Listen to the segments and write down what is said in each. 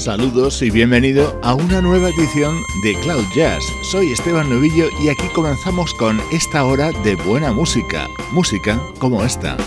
Saludos y bienvenido a una nueva edición de Cloud Jazz. Soy Esteban Novillo y aquí comenzamos con esta hora de buena música, música como esta.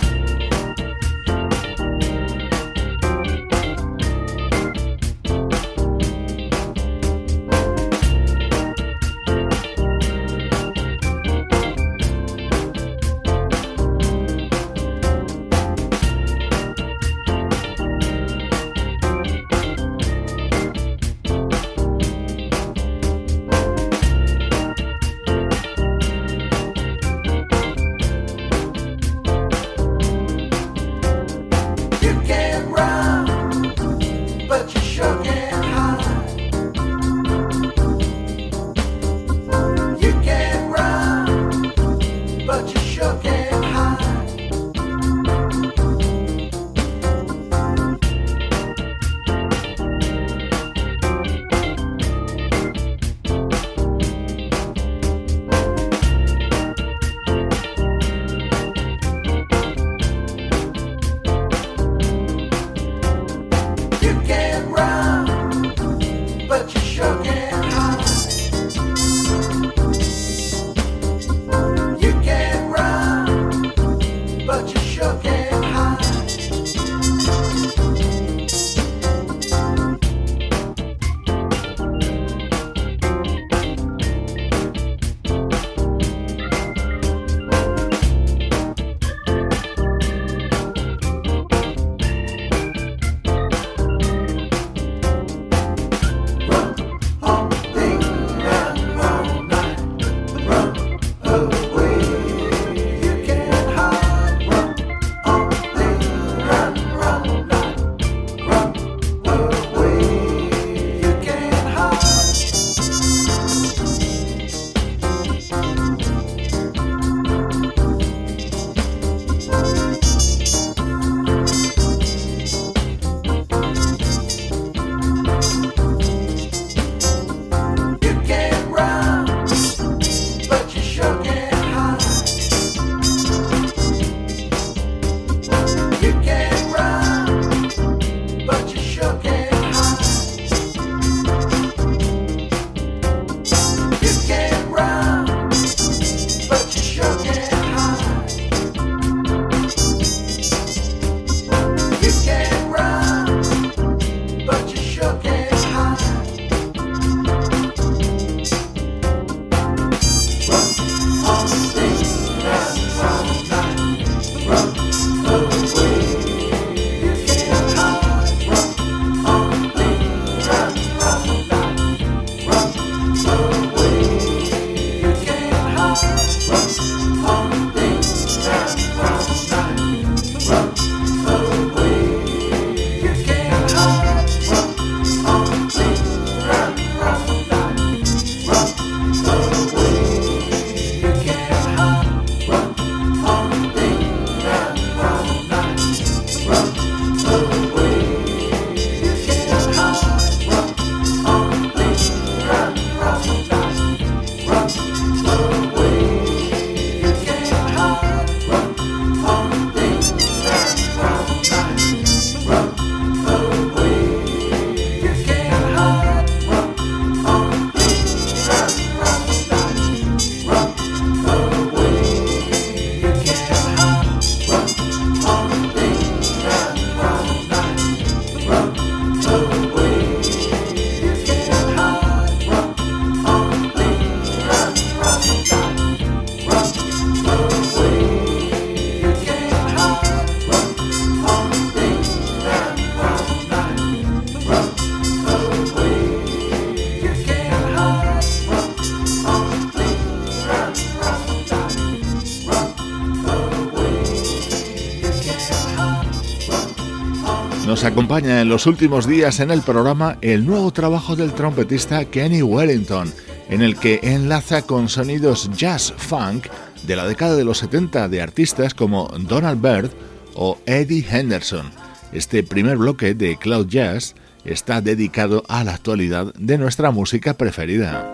Acompaña en los últimos días en el programa el nuevo trabajo del trompetista Kenny Wellington, en el que enlaza con sonidos jazz funk de la década de los 70 de artistas como Donald Byrd o Eddie Henderson. Este primer bloque de Cloud Jazz está dedicado a la actualidad de nuestra música preferida.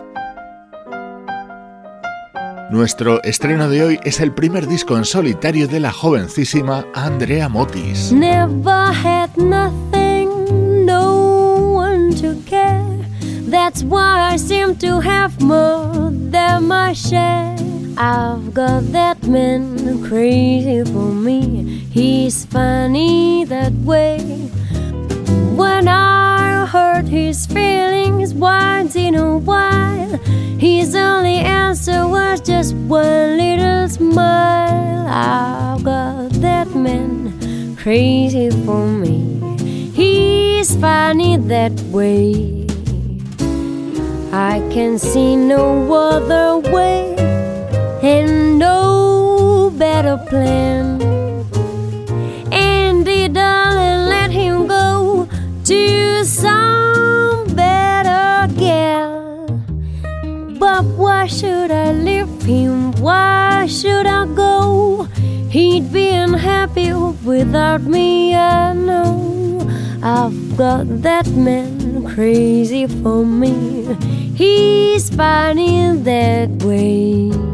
Nuestro estreno de hoy es el primer disco en solitario de la jovencísima Andrea Motis. Never had nothing, no one to care. That's why I seem to have more than my share. I've got that man crazy for me. He's funny that way. When I hurt his feelings once in a while, his only answer was just one little smile. I've got that man crazy for me. He's funny that way. I can see no other way and no better plan. Why should I leave him? Why should I go? He'd be unhappy without me, I know. I've got that man crazy for me. He's in that way.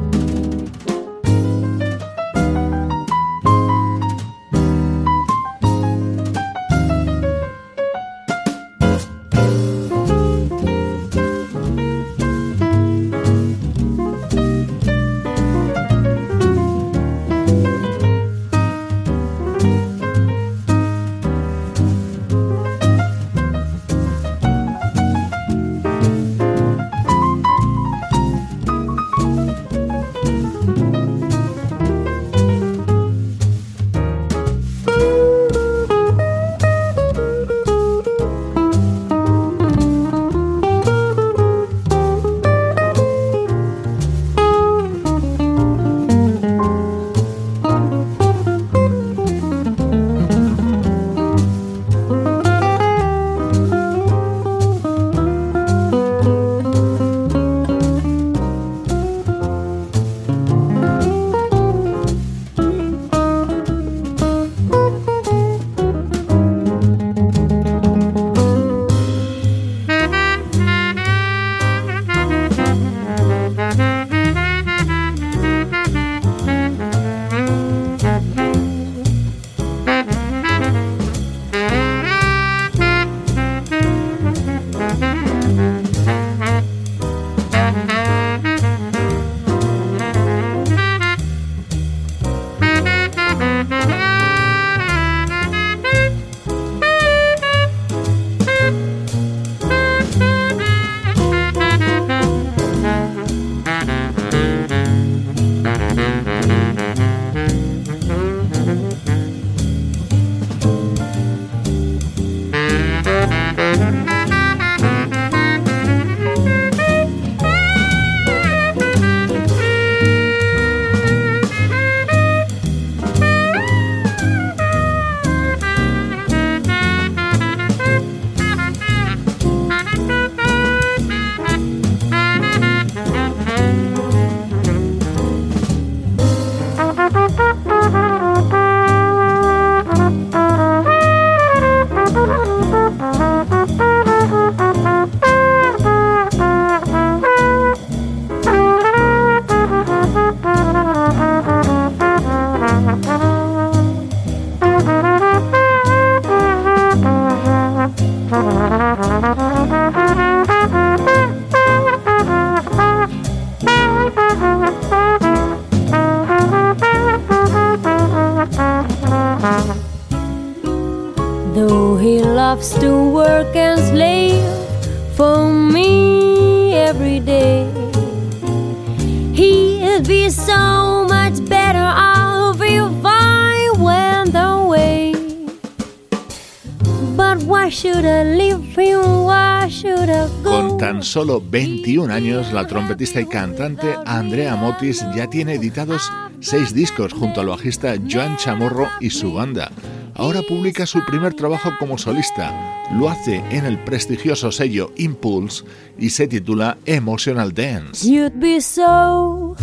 Solo 21 años, la trompetista y cantante Andrea Motis ya tiene editados seis discos junto al bajista Joan Chamorro y su banda. ahora publica su primer trabajo como solista. Lo hace en el prestigioso sello Impulse y se titula Emotional Dance. You'd be so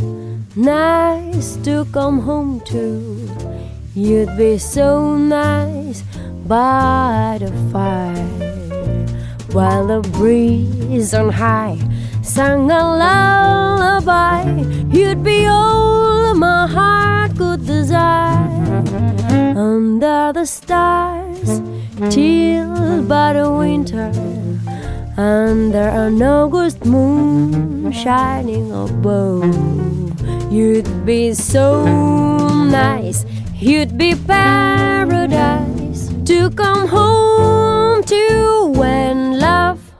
nice to come home to. You'd be so nice by the fire while the breeze on high sang a lullaby. You'd be all my heart could desire under the stars till by the winter under an August moon shining above. You'd be so nice, you'd be paradise to come home to when love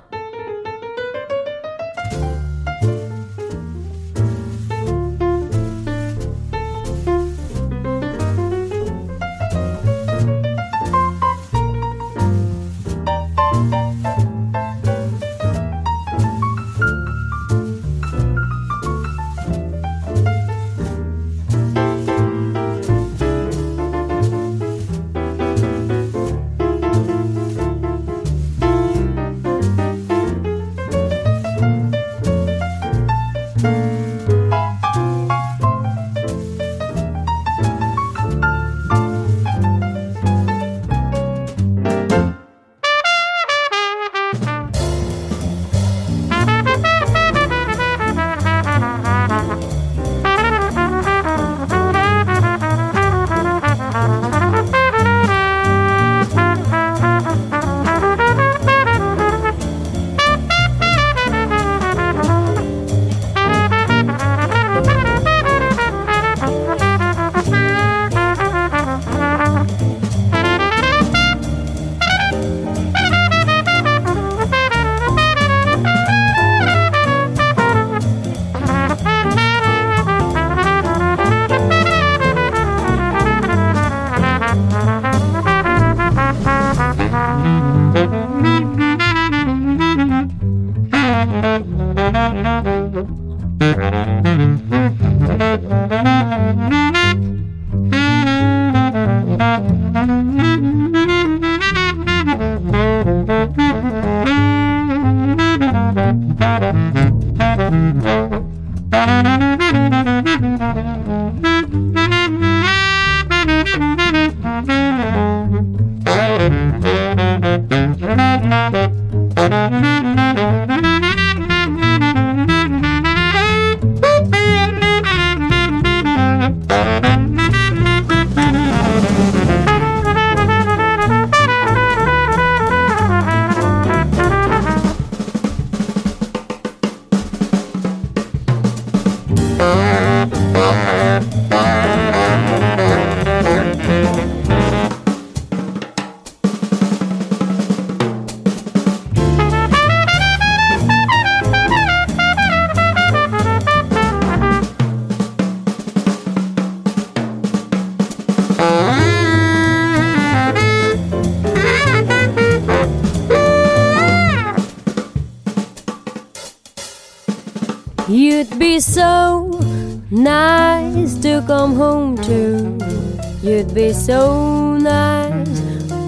be so nice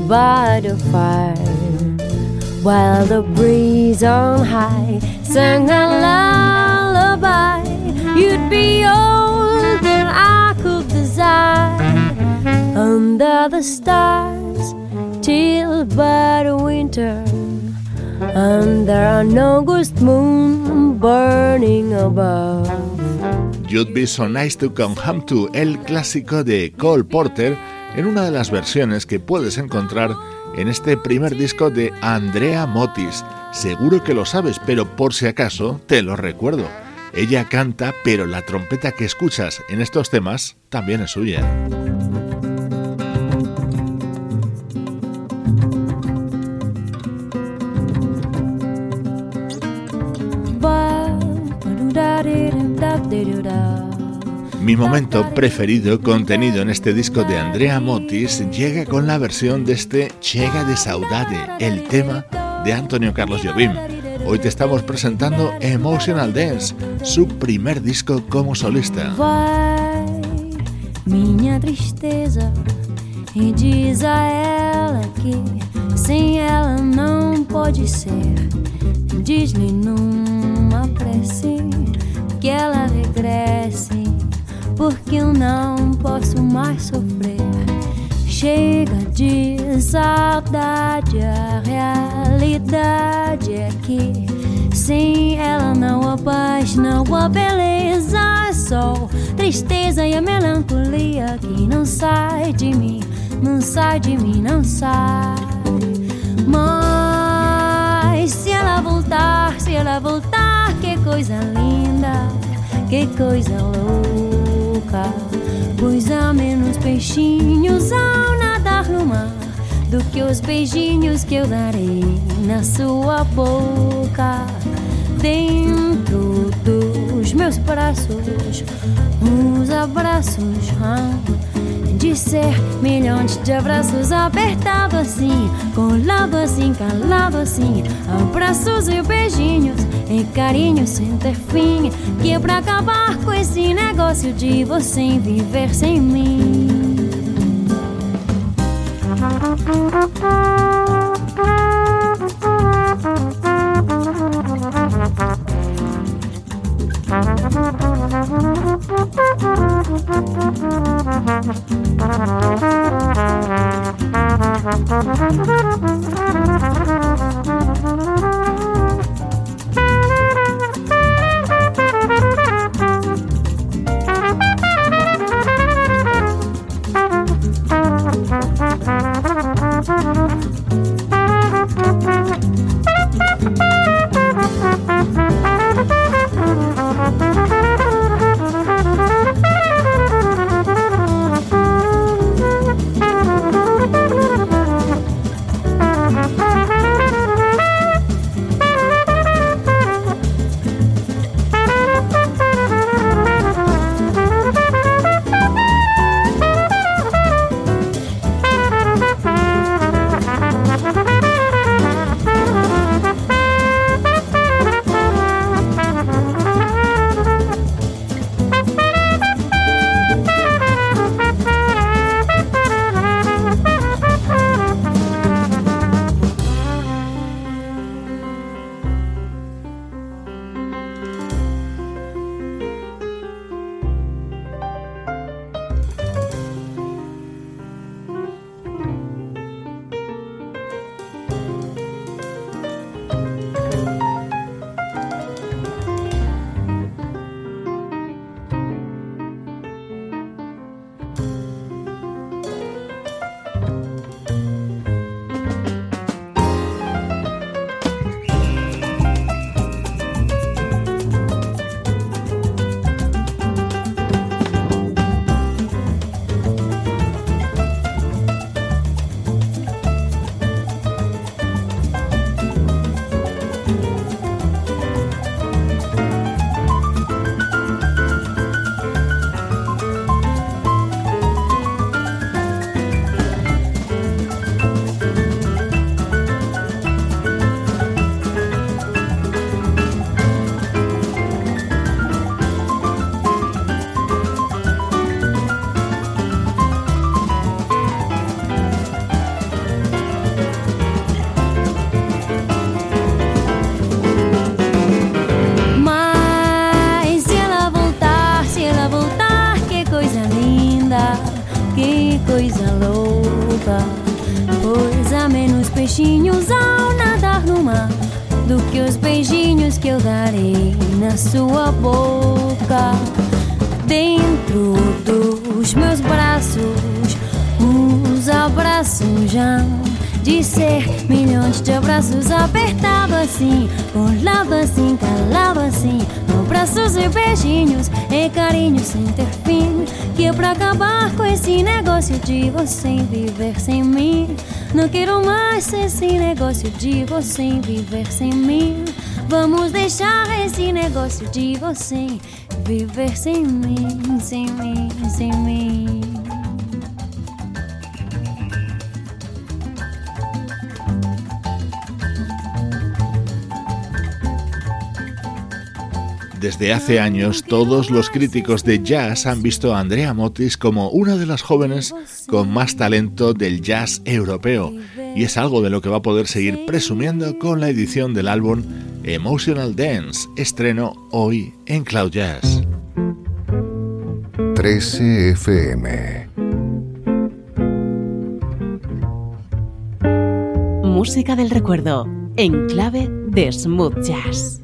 by the fire while the breeze on high sang a lullaby. You'd be all that I could desire under the stars till the winter under an August moon burning above. You'd Be So Nice to Come Home To, el clásico de Cole Porter, en una de las versiones que puedes encontrar en este primer disco de Andrea Motis. Seguro que lo sabes, pero por si acaso te lo recuerdo. Ella canta, pero la trompeta que escuchas en estos temas también es suya. Mi momento preferido contenido en este disco de Andrea Motis llega con la versión de este Chega de Saudade, el tema de Antonio Carlos Jobim. Hoy te estamos presentando Emotional Dance, su primer disco como solista. tristeza e a que ser. Que porque eu não posso mais sofrer. Chega de saudade, a realidade é que sem ela não há paz, não há beleza, só tristeza e a melancolia que não sai de mim, não sai de mim, não sai. Mas se ela voltar, se ela voltar, que coisa linda, que coisa louca. Pois há menos peixinhos ao nadar no mar do que os beijinhos que eu darei na sua boca. Dentro dos meus braços, uns abraços de ser milhões de abraços apertados assim, colado assim, calado assim, abraços e beijinhos e carinhos sem ter fim, que é pra acabar com esse negócio de você viver sem mim. Peixinhos ao nadar no mar do que os beijinhos que eu darei na sua boca. Dentro dos meus braços, os abraços já de ser milhões de abraços apertado assim, colado assim, calado assim, abraços e beijinhos e carinhos sem ter fim, que é pra acabar com esse negócio de você viver sem mim. Não quero mais esse negócio de você viver sem mim. Vamos deixar esse negócio de você viver sem mim, sem mim, sem mim. Desde hace años, todos los críticos de jazz han visto a Andrea Motis como una de las jóvenes con más talento del jazz europeo, y es algo de lo que va a poder seguir presumiendo con la edición del álbum Emotional Dance, estreno hoy en Cloud Jazz. 13 FM Música del recuerdo en clave de smooth jazz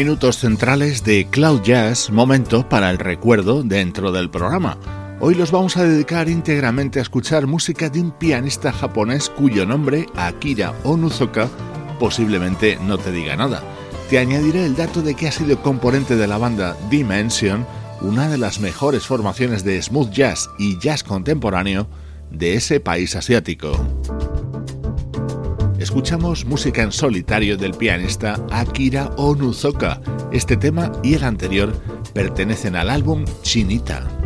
Minutos centrales de Cloud Jazz, momento para el recuerdo dentro del programa. Hoy los vamos a dedicar íntegramente a escuchar música de un pianista japonés cuyo nombre, Akira Onuzoka, posiblemente no te diga nada. Te añadiré el dato de que ha sido componente de la banda Dimension, una de las mejores formaciones de smooth jazz y jazz contemporáneo de ese país asiático escuchamos música en solitario del pianista Akira Onuzoka. Este tema y el anterior pertenecen al álbum Chinita.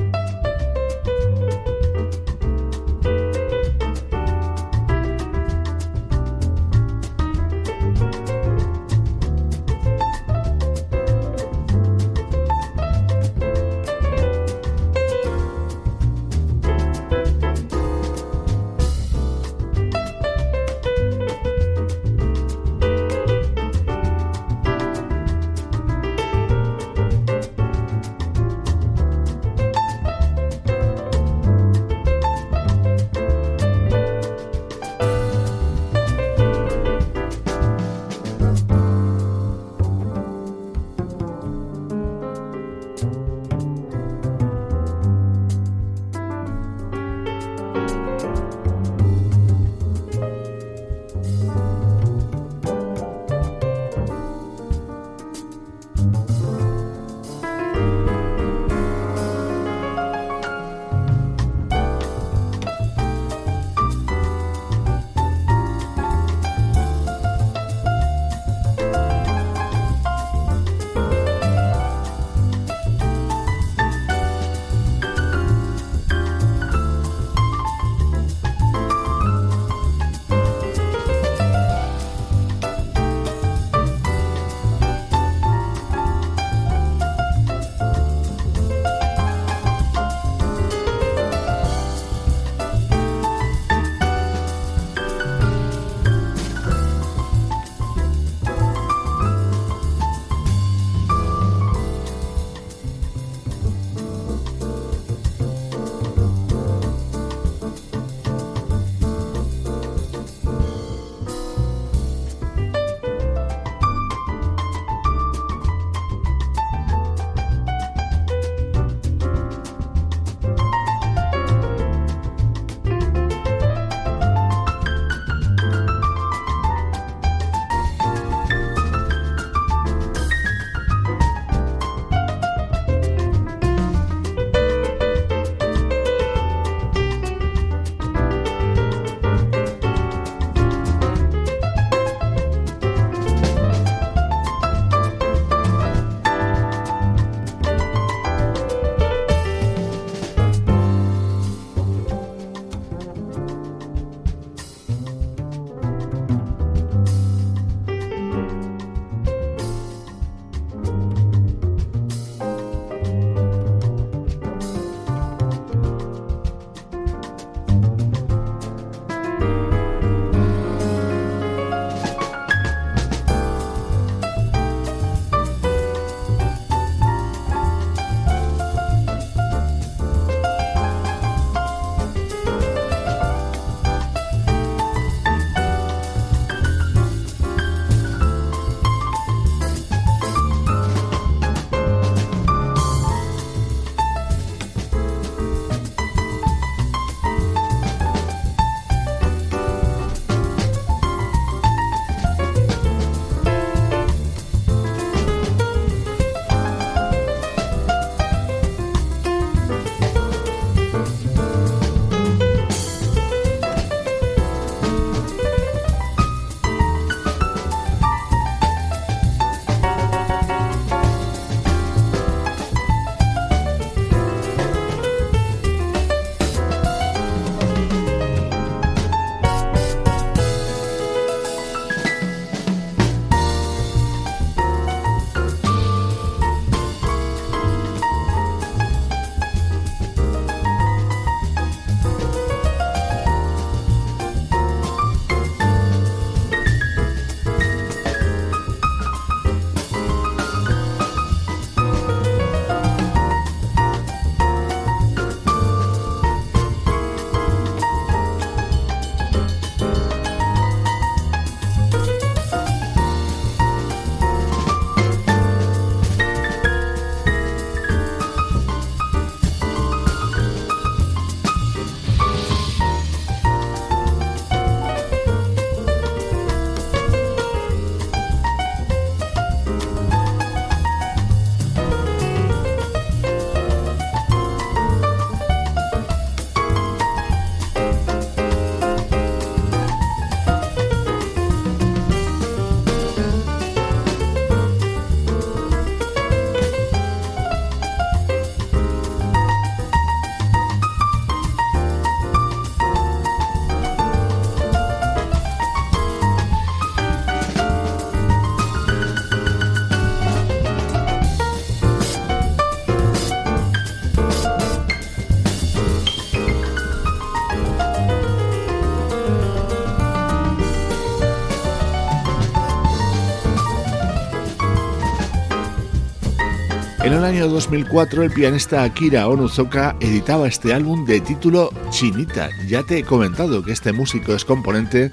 El año 2004 el pianista Akira Onuzoka editaba este álbum de título Chinita. Ya te he comentado que este músico es componente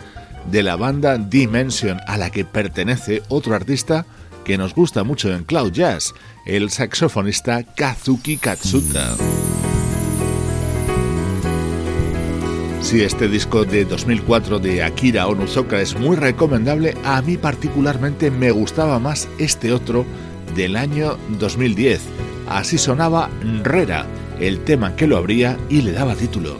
de la banda Dimension a la que pertenece otro artista que nos gusta mucho en Cloud Jazz, el saxofonista Kazuki Katsuta. Si este disco de 2004 de Akira Onuzoka es muy recomendable, a mí particularmente me gustaba más este otro del año 2010. Así sonaba Rera, el tema que lo abría y le daba título.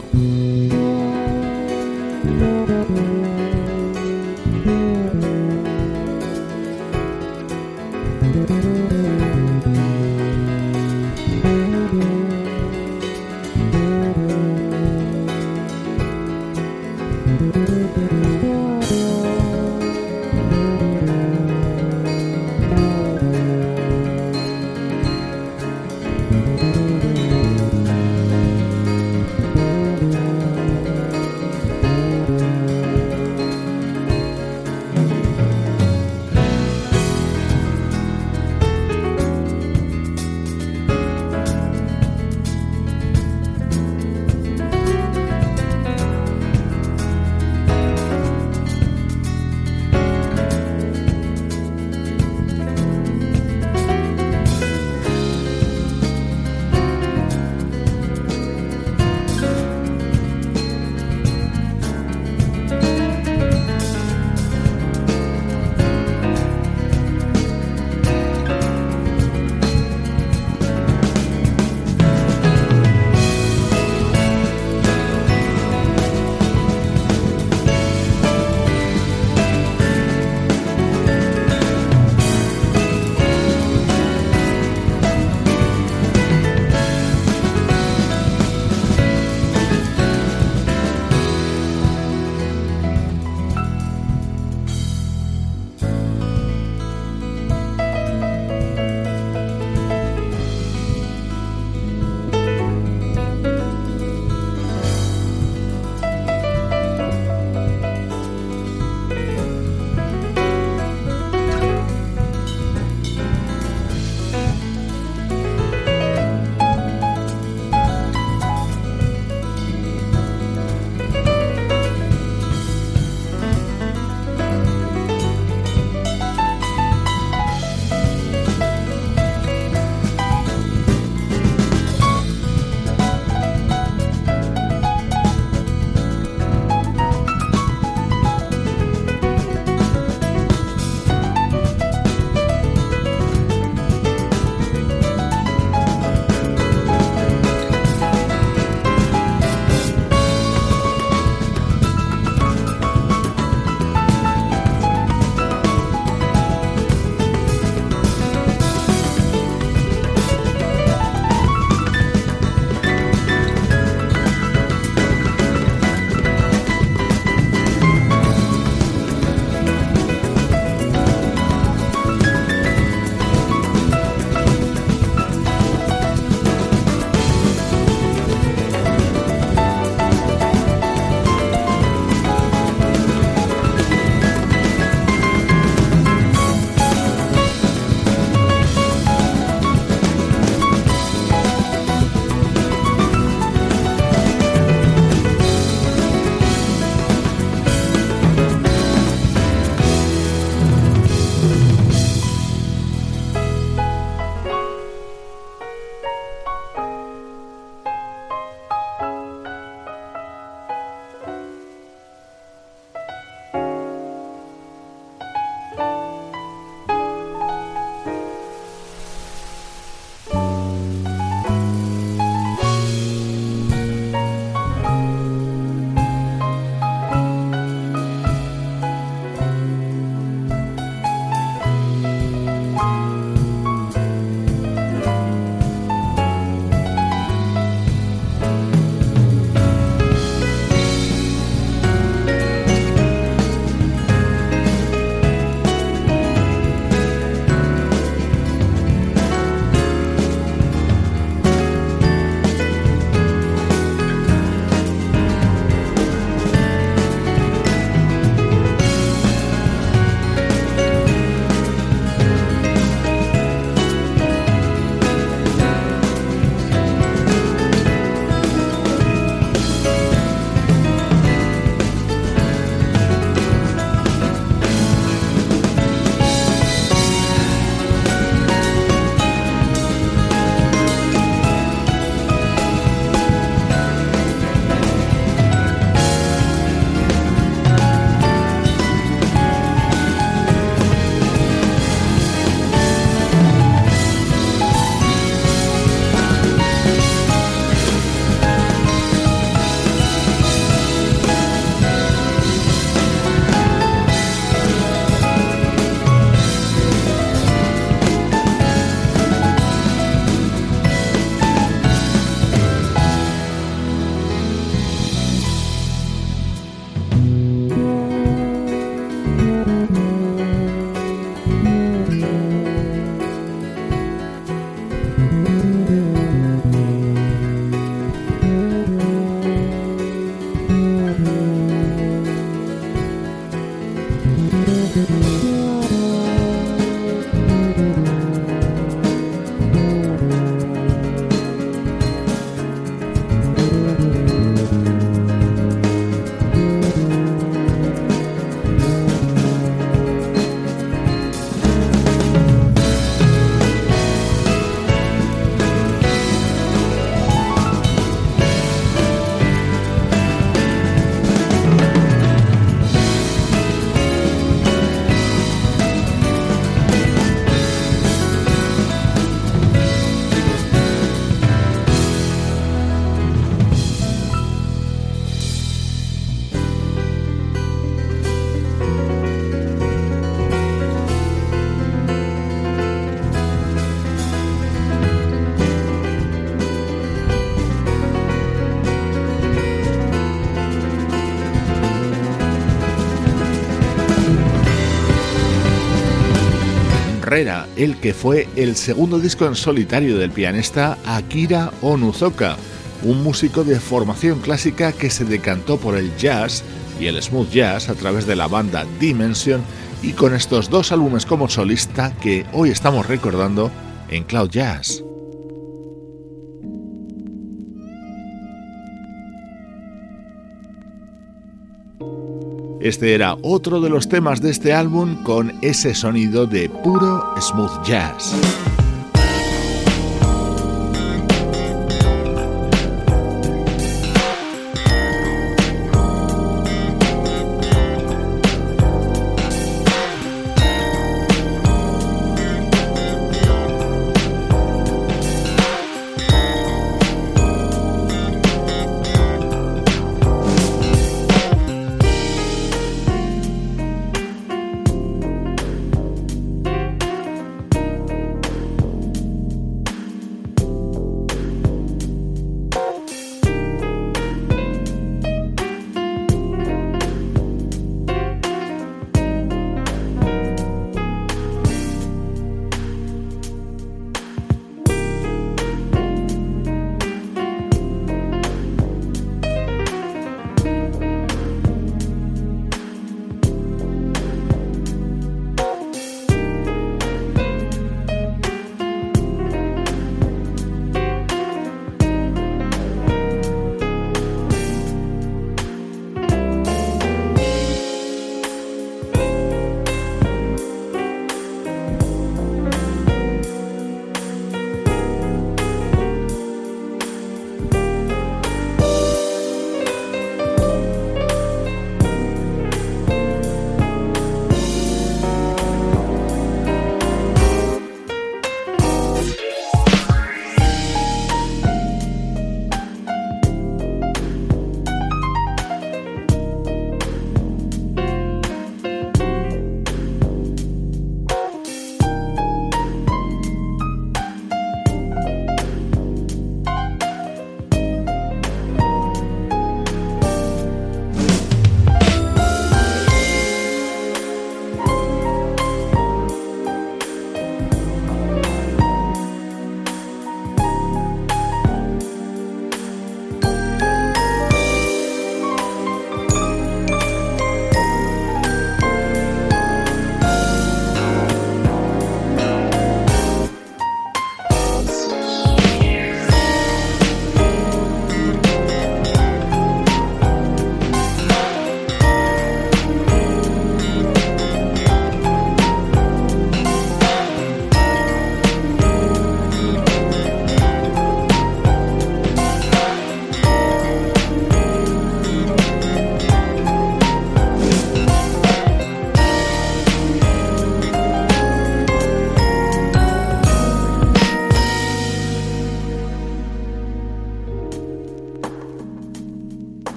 El que fue el segundo disco en solitario del pianista Akira Onuzoka, un músico de formación clásica que se decantó por el jazz y el smooth jazz a través de la banda Dimension y con estos dos álbumes como solista que hoy estamos recordando en Cloud Jazz. Este era otro de los temas de este álbum con ese sonido de puro smooth jazz.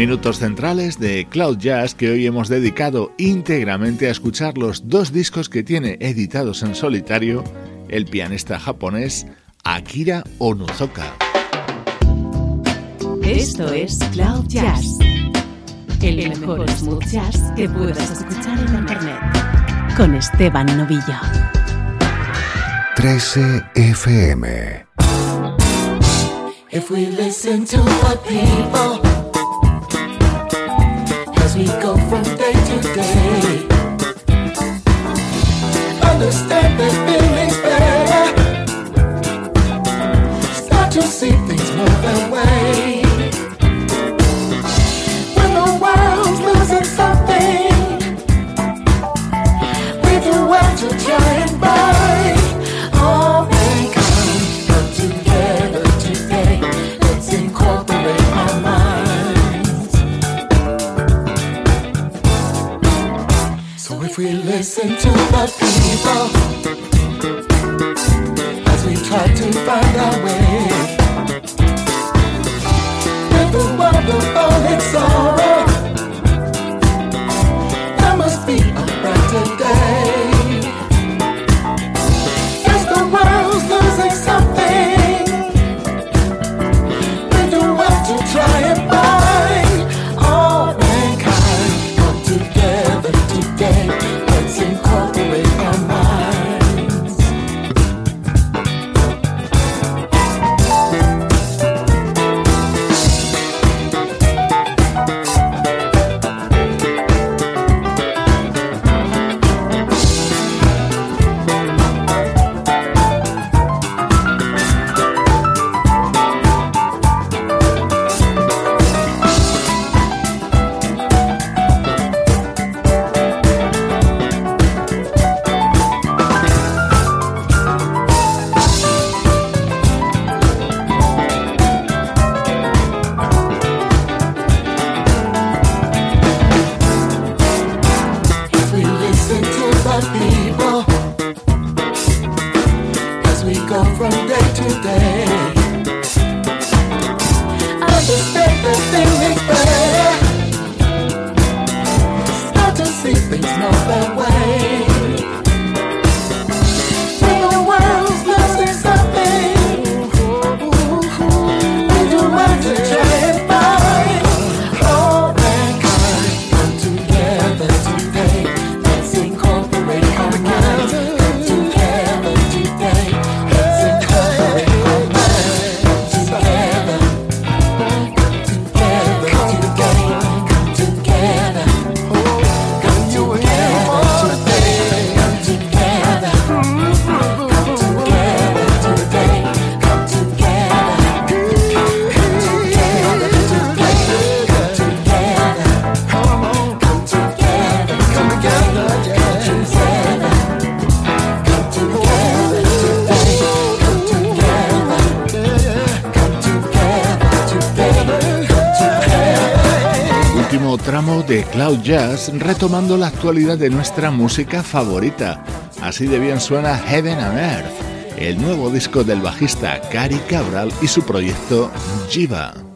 Minutos centrales de Cloud Jazz que hoy hemos dedicado íntegramente a escuchar los dos discos que tiene editados en solitario el pianista japonés Akira Onuzoka. Esto es Cloud Jazz, el mejor smooth jazz que puedas escuchar en internet, con Esteban Novillo. 13 FM. If we listen to the people we go from day to day, understand their feelings better, start to see things move their listen to the people. As we try to find our way, Cloud Jazz retomando la actualidad de nuestra música favorita. Así de bien suena Heaven and Earth, el nuevo disco del bajista Cary Cabral y su proyecto Jiva.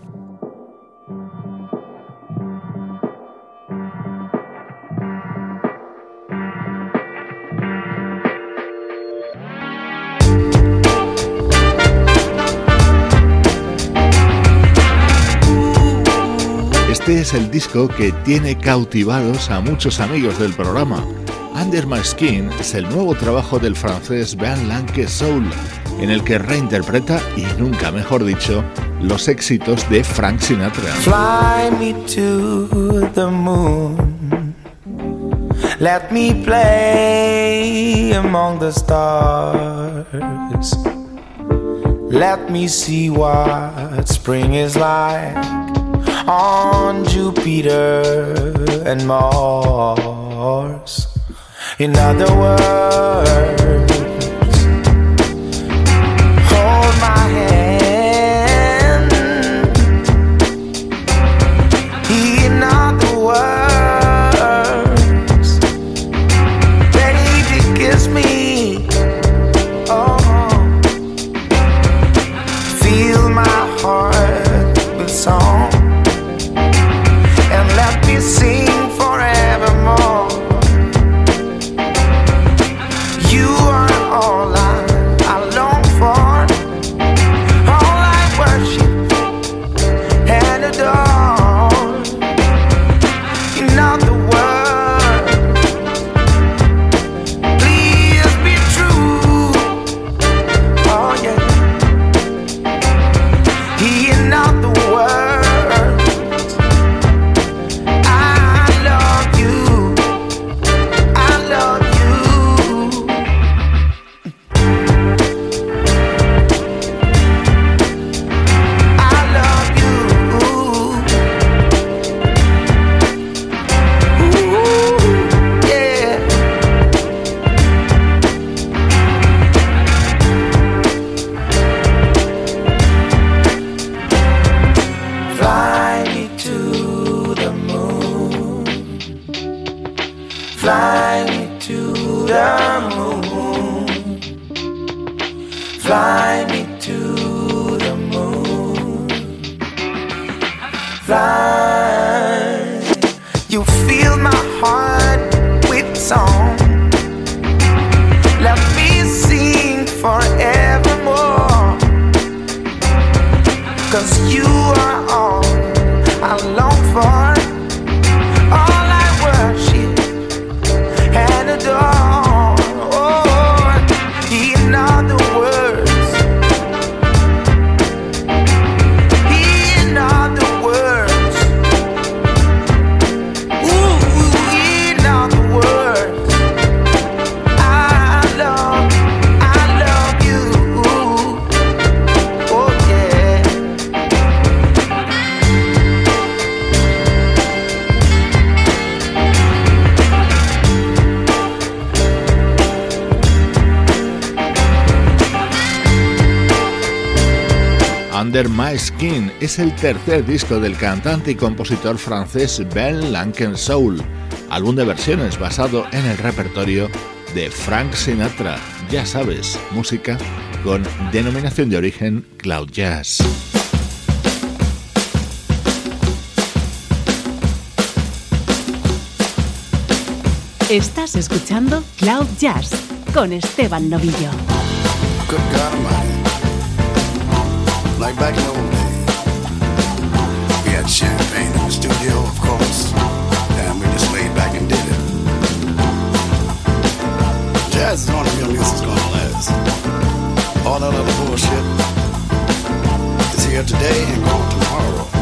El disco que tiene cautivados a muchos amigos del programa. Under My Skin es el nuevo trabajo del francés Ben Lanque Soul, en el que reinterpreta, y nunca mejor dicho, los éxitos de Frank Sinatra. Fly me to the moon. Let me play among the stars. Let me see what spring is like on Jupiter and Mars. In other words, es el tercer disco del cantante y compositor francés Ben Lanken Soul, álbum de versiones basado en el repertorio de Frank Sinatra. Ya sabes, música con denominación de origen Cloud Jazz. Estás escuchando Cloud Jazz con Esteban Novillo. Good God Almighty. Like back in the old days. Had champagne in the studio, of course. And we just laid back and did it. Jazz is the real music's gonna last. All that other bullshit is here today and gone tomorrow.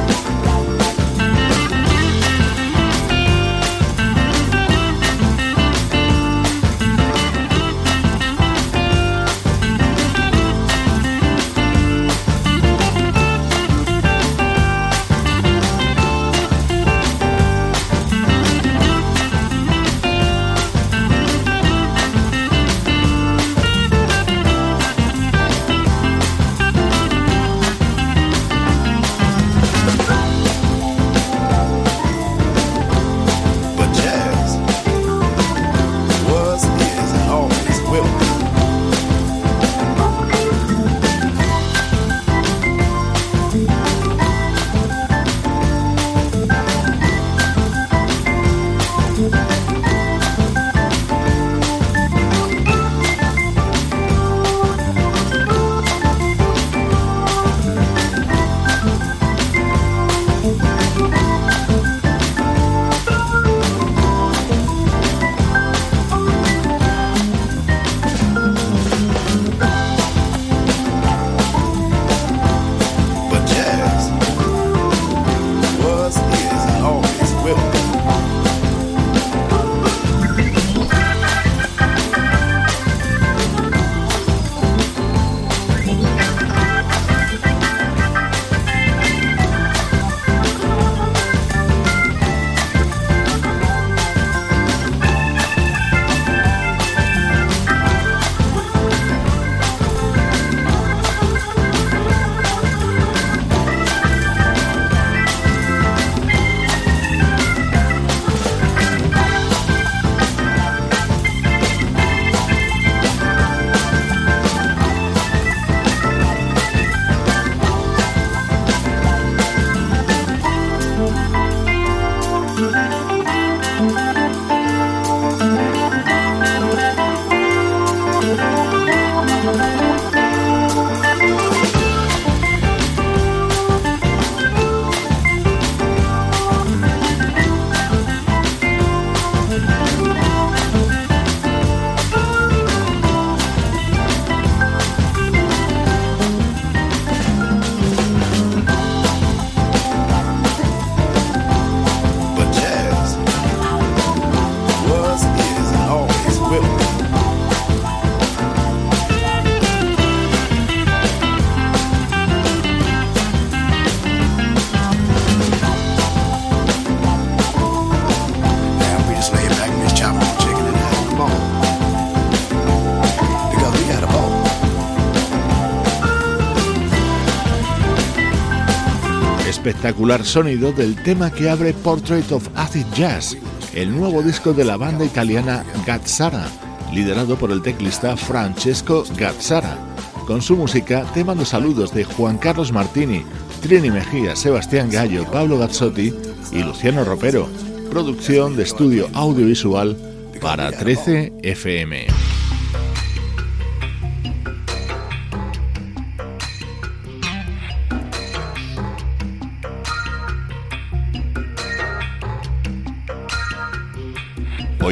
Espectacular sonido del tema que abre Portrait of Acid Jazz, el nuevo disco de la banda italiana Gazzara, liderado por el teclista Francesco Gazzara. Con su música te mando saludos de Juan Carlos Martini, Trini Mejía, Sebastián Gallo, Pablo Gazzotti y Luciano Ropero. Producción de estudio audiovisual para 13 FM.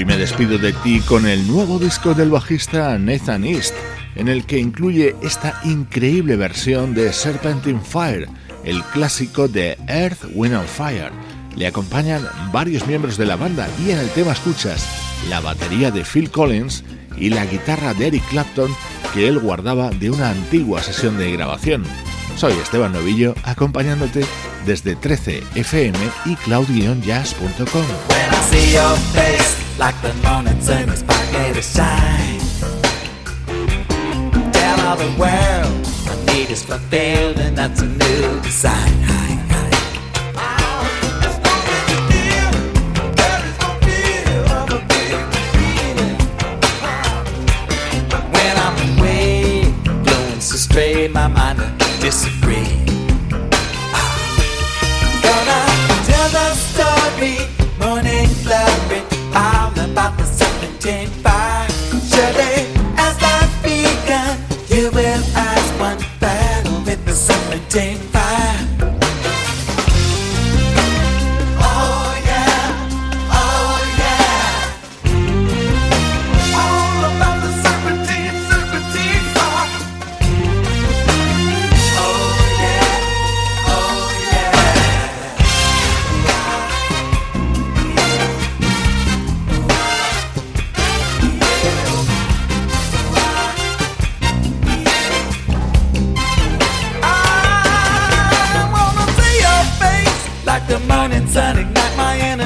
Hoy me despido de ti con el nuevo disco del bajista Nathan East, en el que incluye esta increíble versión de Serpentine Fire, el clásico de Earth, Wind and Fire. Le acompañan varios miembros de la banda y en el tema escuchas la batería de Phil Collins y la guitarra de Eric Clapton que él guardaba de una antigua sesión de grabación. Soy Esteban Novillo acompañándote desde 13 FM y cloud-jazz.com. like the morning sun is brightly to shine. Tell all the world my need is fulfilled, and that's a new design. When I'm away, blowing so straight, my mind will the like the morning sun ignite my energy.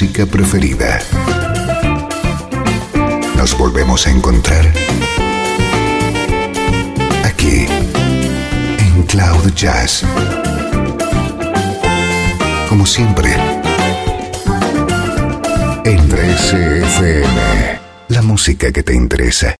Música preferida. Nos volvemos a encontrar aquí en Cloud Jazz. Como siempre, en 13 FM, la música que te interesa.